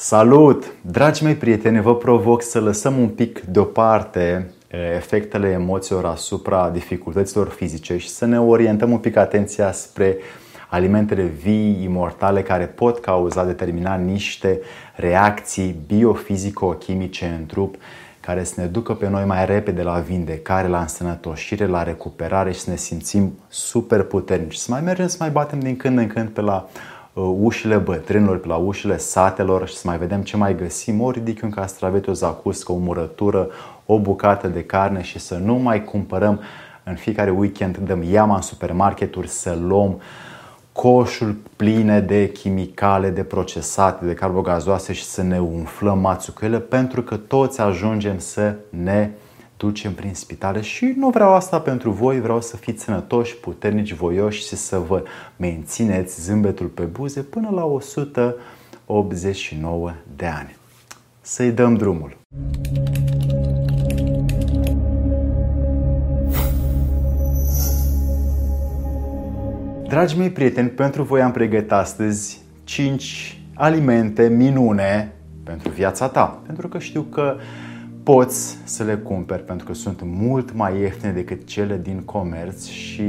Salut! Dragi mei prieteni, vă provoc să lăsăm un pic deoparte efectele emoțiilor asupra dificultăților fizice și să ne orientăm un pic atenția spre alimentele vii, imortale, care pot cauza, determina niște reacții biofizico-chimice în trup care să ne ducă pe noi mai repede la vindecare, la însănătoșire, la recuperare și să ne simțim super puternici. Să mai mergem să mai batem din când în când pe la uh, ușile bătrânilor, pe la ușile satelor și să mai vedem ce mai găsim. Ori ridic un castravet, o zacuscă, o murătură, o bucată de carne și să nu mai cumpărăm în fiecare weekend, dăm iama în supermarketuri să luăm uh, coșul pline de chimicale, de procesate, de carbogazoase și să ne umflăm mațul cu ele pentru că toți ajungem să ne ducem prin spitale și nu vreau asta pentru voi, vreau să fiți sănătoși, puternici, voioși și să vă mențineți zâmbetul pe buze până la 189 de ani. Să-i dăm drumul! Dragi mei prieteni, pentru voi am pregătit astăzi 5 alimente minune pentru viața ta. Pentru că știu că poți să le cumperi pentru că sunt mult mai ieftine decât cele din comerț și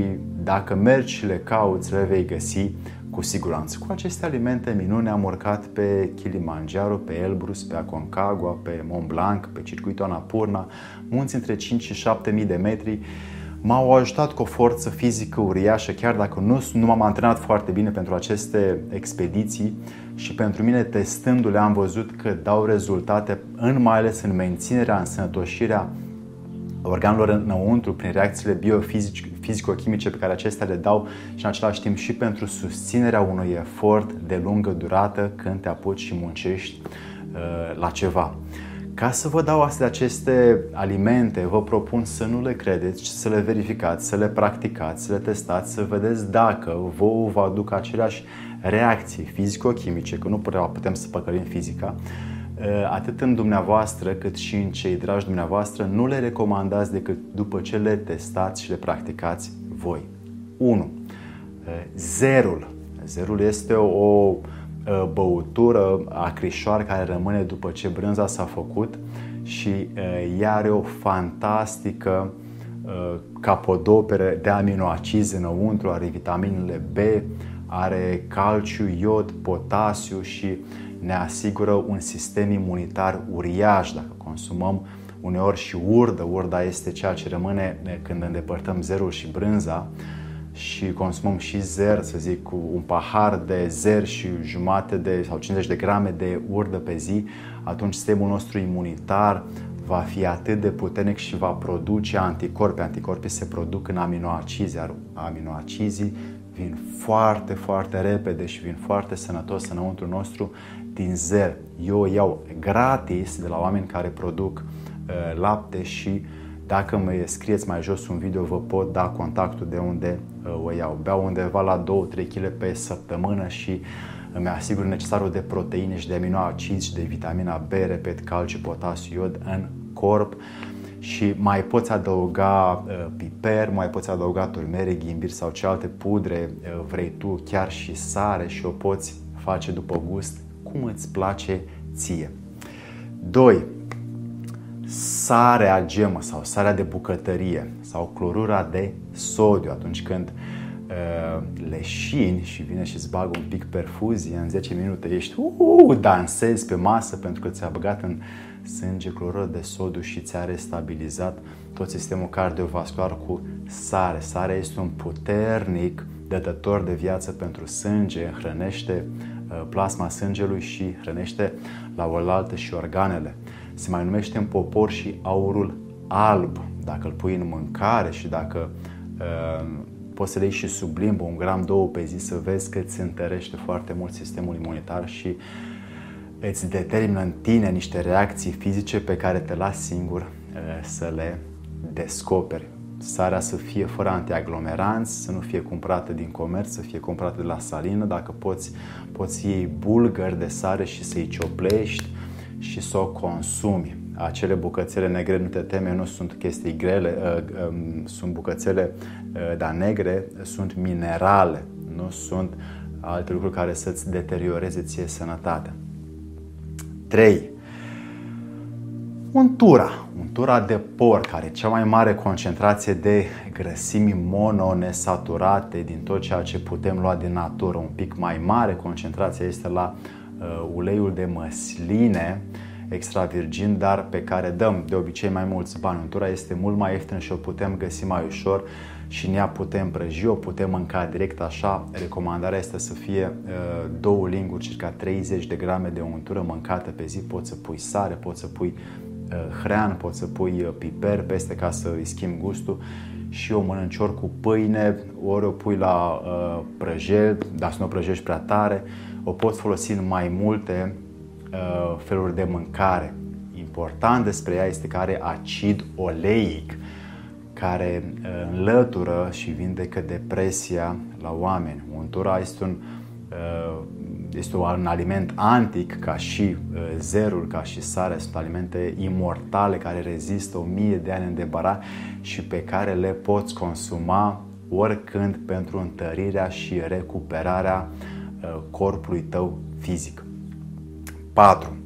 dacă mergi și le cauți, le vei găsi cu siguranță. Cu aceste alimente minune am urcat pe Kilimanjaro, pe Elbrus, pe Aconcagua, pe Mont Blanc, pe circuitul Annapurna, munți între 5 și 7 mii de metri m-au ajutat cu o forță fizică uriașă, chiar dacă nu, nu m-am antrenat foarte bine pentru aceste expediții și pentru mine testându-le am văzut că dau rezultate, în mai ales în menținerea, în sănătoșirea organelor înăuntru prin reacțiile biofizico-chimice pe care acestea le dau și în același timp și pentru susținerea unui efort de lungă durată când te apuci și muncești uh, la ceva. Ca să vă dau astea aceste alimente, vă propun să nu le credeți, ci să le verificați, să le practicați, să le testați, să vedeți dacă vă vă aduc aceleași reacții fizico-chimice, că nu putem să păcălim fizica, eh, atât în dumneavoastră cât și în cei dragi dumneavoastră, nu le recomandați decât după ce le testați și le practicați voi. 1. Eh, zerul. Zerul este o Uh, băutură acrișoară care rămâne după ce brânza s-a făcut și uh, ea are o fantastică uh, capodoperă de aminoacizi înăuntru, are vitaminele B, are calciu, iod, potasiu și ne asigură un sistem imunitar uriaș dacă consumăm uneori și urdă. Urda este ceea ce rămâne când îndepărtăm zerul și brânza și consumăm și zer, să zic, cu un pahar de zer și jumate de sau 50 de grame de urdă pe zi, atunci sistemul nostru imunitar va fi atât de puternic și va produce anticorpi. Anticorpii se produc în aminoacizi, iar aminoacizii vin foarte, foarte repede și vin foarte sănătos înăuntru nostru din zer. Eu o iau gratis de la oameni care produc uh, lapte și uh, dacă mă scrieți mai jos un video, vă pot da contactul de unde uh, o iau. Beau undeva la 2-3 kg pe săptămână și îmi asigur necesarul de proteine și de aminoacizi și de vitamina B, repet, calciu, potasiu, iod în corp și mai poți adăuga uh, piper, mai poți adăuga turmeric, ghimbir sau ce alte pudre uh, vrei tu, chiar și sare și o poți face după gust cum îți place ție. 2 sarea gemă sau sarea de bucătărie sau clorura de sodiu atunci când uh, leșini și vine și îți bagă un pic perfuzie în 10 minute, ești uh, dansezi pe masă pentru că ți-a băgat în sânge clorură de sodiu și ți-a restabilizat tot sistemul cardiovascular cu sare. Sarea este un puternic dătător de viață pentru sânge, hrănește uh, plasma sângelui și hrănește la oaltă și organele se mai numește în popor și aurul alb. Dacă îl pui în mâncare și dacă uh, poți să le iei și sub limbă un gram, două pe zi, să vezi că îți întărește foarte mult sistemul imunitar și îți determină în tine niște reacții fizice pe care te lași singur uh, să le descoperi. Sarea să fie fără antiaglomeranți, să nu fie cumpărată din comerț, să fie cumpărată de la salină. Dacă poți, poți iei bulgări de sare și să-i cioplești, și să o consumi. Acele bucățele negre, nu te teme, nu sunt chestii grele, uh, um, sunt bucățele, uh, dar negre, sunt minerale, nu sunt alte lucruri care să-ți deterioreze ție sănătatea. 3. Untura. Untura de porc care are cea mai mare concentrație de grăsimi mononesaturate din tot ceea ce putem lua din natură. Un pic mai mare concentrația este la uh, uleiul de măsline extra virgin, dar pe care dăm de obicei mai mulți bani. Untura este mult mai ieftină și o putem găsi mai ușor și ne putem prăji, o putem mânca direct așa. Recomandarea este să fie uh, două linguri, circa 30 de grame de untură mâncată pe zi. Poți să pui sare, poți să pui uh, hrean, poți să pui uh, piper peste ca să îi schimbi gustul și o mănânci ori cu pâine, ori o pui la uh, prăjel, dar să nu o prăjești prea tare. O poți folosi în mai multe uh, feluri de mâncare. Important despre ea este că are acid oleic care uh, înlătură și vindecă depresia la oameni. Untura este un, uh, este un aliment antic, ca și uh, zerul, ca și sarea, sunt alimente imortale care rezistă o mie de ani în debarat și pe care le poți consuma oricând pentru întărirea și recuperarea corpului tău fizic. 4.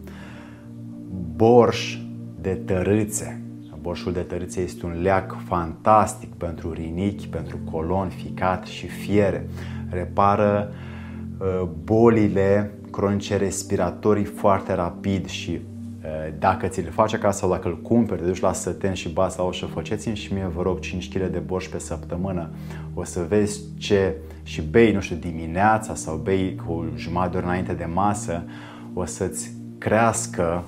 Borș de tărâțe Borșul de tărițe este un leac fantastic pentru rinichi, pentru colon, ficat și fiere. Repară uh, bolile cronice respiratorii foarte rapid și uh, dacă ți le faci acasă sau dacă îl cumperi, te duci la săten și bați la ușă, faceți și mie, vă rog, 5 kg de borș pe săptămână. O să vezi ce și bei, nu știu, dimineața sau bei cu jumătate de ori înainte de masă, o să-ți crească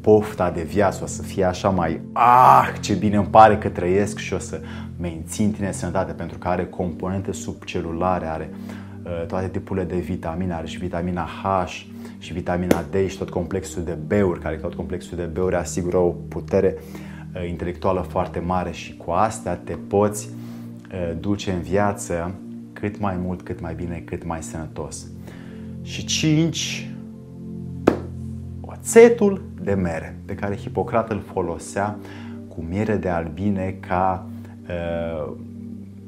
pofta de viață o să fie așa mai ah, ce bine îmi pare că trăiesc și o să mențin tine sănătate pentru că are componente subcelulare, are uh, toate tipurile de vitamine, are și vitamina H și vitamina D și tot complexul de B-uri, care tot complexul de B-uri asigură o putere uh, intelectuală foarte mare și cu astea te poți uh, duce în viață cât mai mult, cât mai bine, cât mai sănătos. Și 5 oțetul de mere pe care Hipocrat îl folosea cu miere de albine ca uh,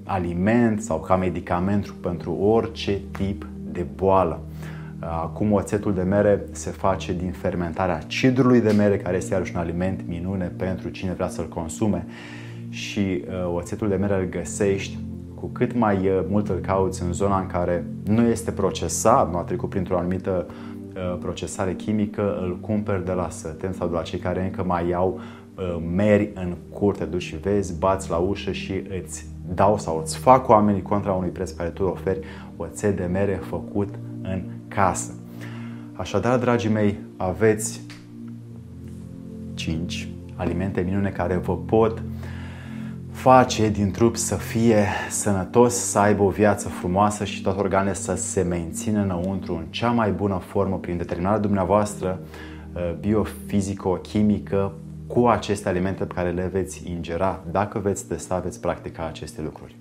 aliment sau ca medicament pentru orice tip de boală. Uh, acum oțetul de mere se face din fermentarea cidrului de mere, care este iarăși un aliment minune pentru cine vrea să-l consume și uh, oțetul de mere îl găsești cu cât mai uh, mult îl cauți în zona în care nu este procesat, nu a trecut printr-o anumită Uh, procesare chimică îl cumperi de la săten sau de la cei care încă mai au uh, meri în curte, duci și vezi, bați la ușă și îți dau sau îți fac oamenii contra unui preț care tu oferi oțet de mere făcut în casă. Așadar, dragii mei, aveți 5 alimente minune care vă pot face din trup să fie sănătos, să aibă o viață frumoasă și toate organele să se mențină înăuntru în cea mai bună formă prin determinarea dumneavoastră uh, biofizico-chimică cu aceste alimente pe care le veți ingera. Dacă veți testa, veți practica aceste lucruri.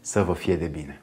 Să vă fie de bine!